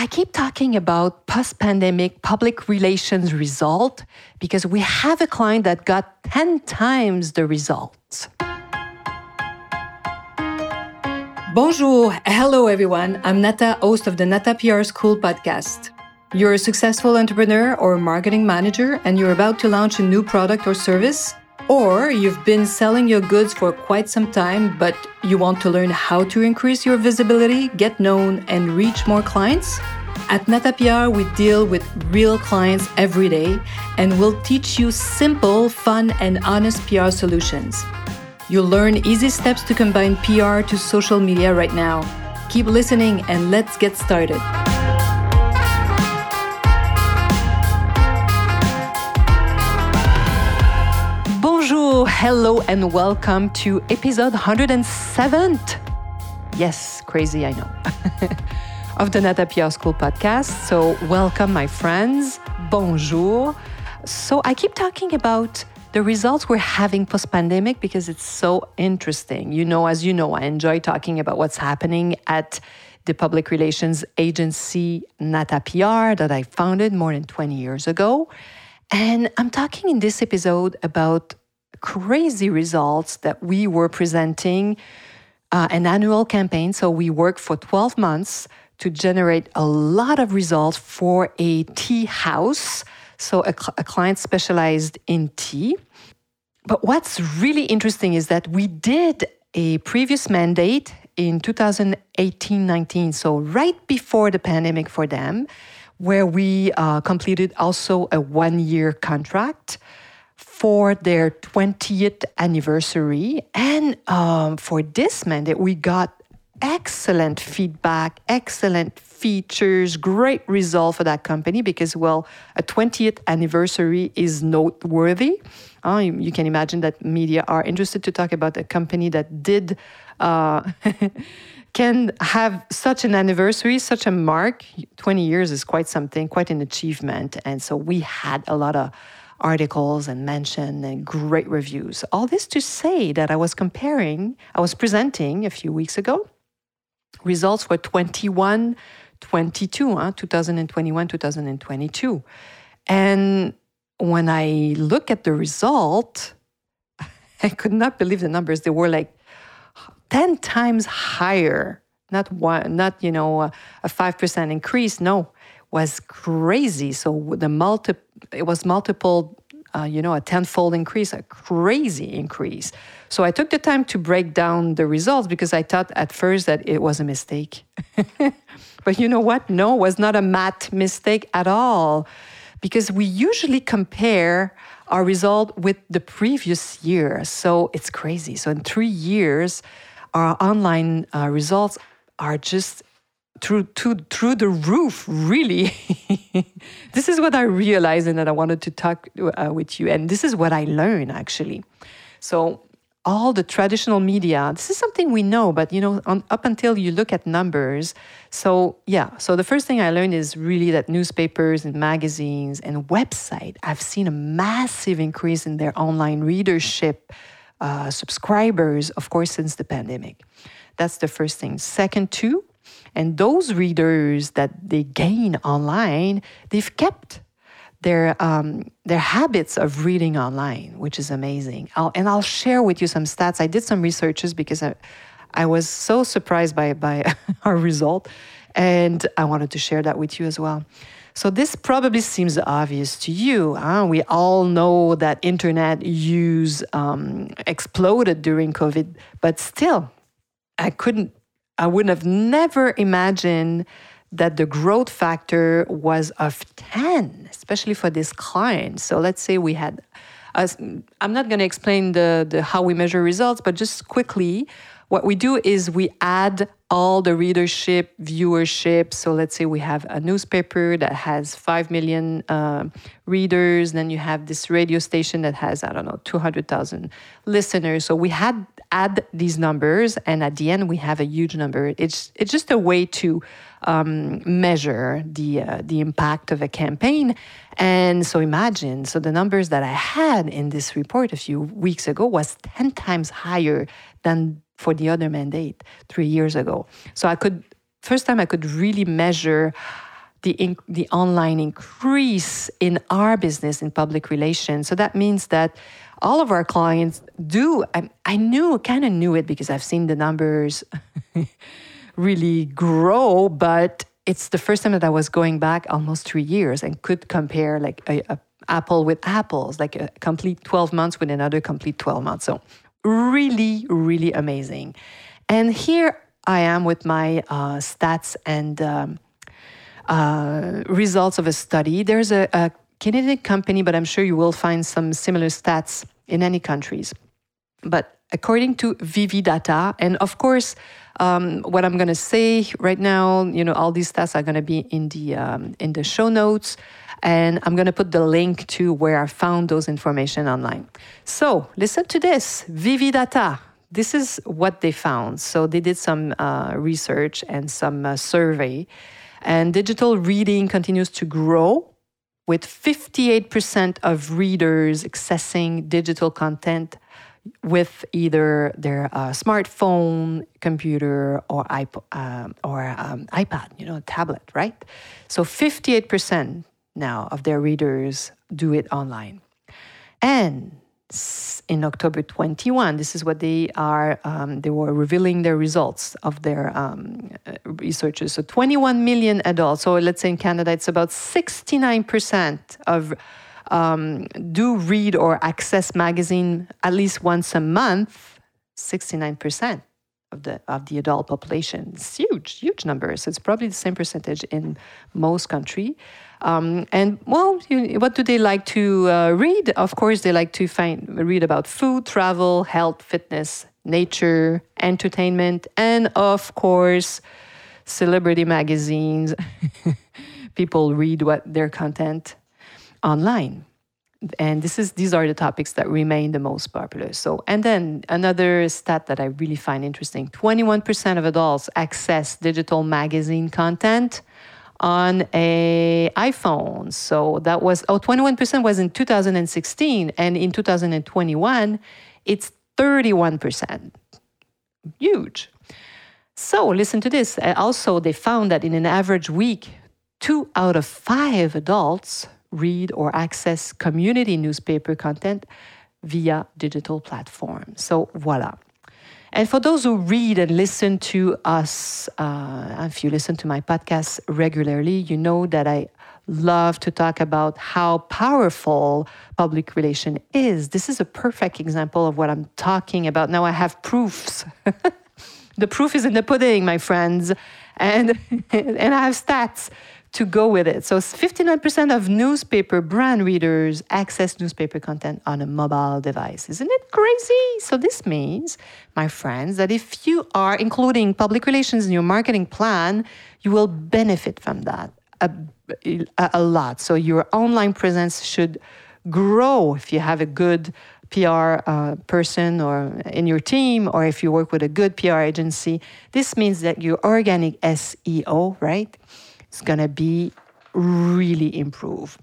I keep talking about post pandemic public relations result because we have a client that got 10 times the results. Bonjour. Hello, everyone. I'm Nata, host of the Nata PR School podcast. You're a successful entrepreneur or marketing manager and you're about to launch a new product or service? Or you've been selling your goods for quite some time, but you want to learn how to increase your visibility, get known, and reach more clients? At NataPR, we deal with real clients every day and we'll teach you simple, fun, and honest PR solutions. You'll learn easy steps to combine PR to social media right now. Keep listening and let's get started. Hello, and welcome to episode 107. Yes, crazy, I know. of the Nata PR School podcast. So, welcome, my friends. Bonjour. So, I keep talking about the results we're having post pandemic because it's so interesting. You know, as you know, I enjoy talking about what's happening at the public relations agency Nata PR that I founded more than 20 years ago. And I'm talking in this episode about crazy results that we were presenting uh, an annual campaign. So we worked for 12 months to generate a lot of results for a tea house so a, cl- a client specialized in tea. But what's really interesting is that we did a previous mandate in 2018 19, so right before the pandemic for them, where we uh, completed also a one year contract for their 20th anniversary. And um, for this mandate, we got excellent feedback, excellent features, great result for that company because, well, a 20th anniversary is noteworthy. Uh, you, can imagine that media are interested to talk about a company that did. Uh, can have such an anniversary, such a mark. 20 years is quite something, quite an achievement. And so we had a lot of articles and mention and great reviews. All this to say that I was comparing, I was presenting a few weeks ago results were 21 22, huh? 2021, 2022. And when I look at the result, I could not believe the numbers. They were like 10 times higher. Not one, not, you know, a, a 5% increase. No, was crazy. So the multi, it was multiple uh, you know, a tenfold increase, a crazy increase. So I took the time to break down the results because I thought at first that it was a mistake. but you know what? No, it was not a math mistake at all because we usually compare our result with the previous year. So it's crazy. So in three years, our online uh, results are just through to, through the roof really. This is what i realized and that i wanted to talk uh, with you. And this is what i learned actually. So all the traditional media this is something we know but you know on, up until you look at numbers so yeah. So the first thing i learned is really that newspapers and magazines and website i've seen a massive increase in their online readership uh, subscribers of course since the pandemic. That's the first thing. Second two and those readers that they gain online, they've kept their um, their habits of reading online, which is amazing. I'll, and I'll share with you some stats. I did some researches because I, I was so surprised by by our result, and I wanted to share that with you as well. So this probably seems obvious to you. Huh? We all know that internet use um, exploded during COVID, but still, I couldn't I would have never imagined that the growth factor was of 10, especially for this client. So let's say we had, I'm not going to explain the, the how we measure results, but just quickly, what we do is we add all the readership, viewership. So let's say we have a newspaper that has 5 million uh, readers, then you have this radio station that has, I don't know, 200,000 listeners. So we had add these numbers, and at the end, we have a huge number. It's, it's just a way to um, measure the, uh, the impact of a campaign. And so imagine, so the numbers that I had in this report a few weeks ago was 10 times higher than for the other mandate three years ago. So I could, first time I could really measure the, in, the online increase in our business in public relations. So that means that all of our clients do. I, I knew, kind of knew it because I've seen the numbers really grow, but it's the first time that I was going back almost three years and could compare like a, a apple with apples, like a complete 12 months with another complete 12 months. So really, really amazing. And here I am with my uh, stats and um, uh, results of a study. There's a, a Canadian company, but I'm sure you will find some similar stats in any countries. But according to Vividata, and of course, um, what I'm going to say right now, you know, all these stats are going to be in the um, in the show notes, and I'm going to put the link to where I found those information online. So listen to this, Vividata. This is what they found. So they did some uh, research and some uh, survey, and digital reading continues to grow with 58% of readers accessing digital content with either their uh, smartphone, computer, or, iP- um, or um, iPad, you know, tablet, right? So 58% now of their readers do it online. And in October 21, this is what they are, um, they were revealing their results of their um, uh, researchers. So 21 million adults, so let's say in Canada, it's about 69% of um, do read or access magazine at least once a month, 69% of the of the adult population. It's huge, huge numbers. It's probably the same percentage in most country. Um, and well, you, what do they like to uh, read? Of course, they like to find read about food, travel, health, fitness, nature, entertainment, and of course, celebrity magazines. People read what their content online and this is these are the topics that remain the most popular so and then another stat that i really find interesting 21% of adults access digital magazine content on a iphone so that was oh 21% was in 2016 and in 2021 it's 31% huge so listen to this uh, also they found that in an average week two out of five adults read or access community newspaper content via digital platforms. So, voila. And for those who read and listen to us, uh, if you listen to my podcast regularly, you know that I love to talk about how powerful public relation is. This is a perfect example of what I'm talking about. Now I have proofs. the proof is in the pudding, my friends. And, and I have stats to go with it. So 59% of newspaper brand readers access newspaper content on a mobile device. Isn't it crazy? So this means, my friends, that if you are including public relations in your marketing plan, you will benefit from that a, a lot. So your online presence should grow if you have a good PR uh, person or in your team, or if you work with a good PR agency. This means that your organic SEO, right? Is going to be really improve.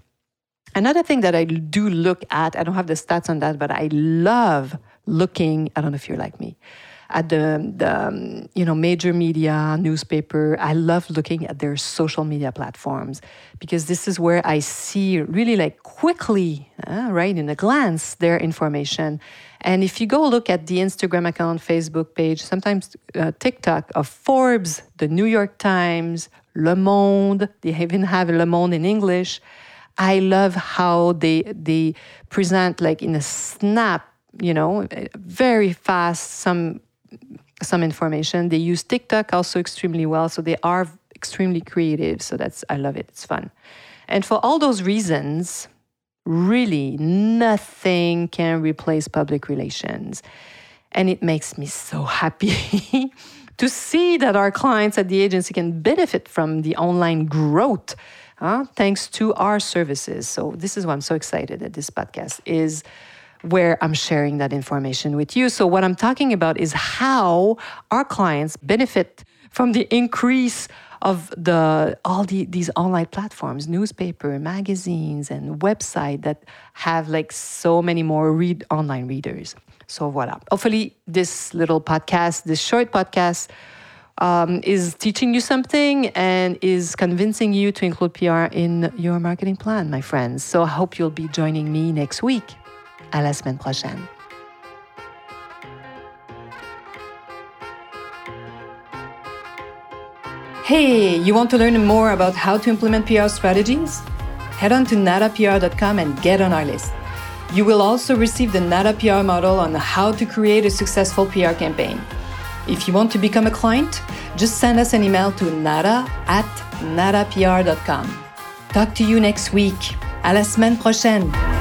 Another thing that I do look at, I don't have the stats on that, but I love looking, I don't know if you're like me, at the, the you know major media newspaper i love looking at their social media platforms because this is where i see really like quickly uh, right in a glance their information and if you go look at the instagram account facebook page sometimes uh, tiktok of forbes the new york times Le Monde. They even have Le Monde in English. I love how they they present like in a snap, you know, very fast some some information. They use TikTok also extremely well, so they are extremely creative. So that's I love it. It's fun. And for all those reasons, really nothing can replace public relations. And it makes me so happy to see that our clients at the agency can benefit from the online growth thanks to our services. So this is why I'm so excited that this podcast is where I'm sharing that information with you. So what I'm talking about is how our clients benefit from the increase of the all the, these online platforms newspaper magazines and website that have like so many more read online readers so voila. Hopefully, this little podcast, this short podcast, um, is teaching you something and is convincing you to include PR in your marketing plan, my friends. So I hope you'll be joining me next week. À la semaine prochaine. Hey, you want to learn more about how to implement PR strategies? Head on to natapr.com and get on our list. You will also receive the Nata PR model on how to create a successful PR campaign. If you want to become a client, just send us an email to nata at natapr.com. Talk to you next week. À la semaine prochaine.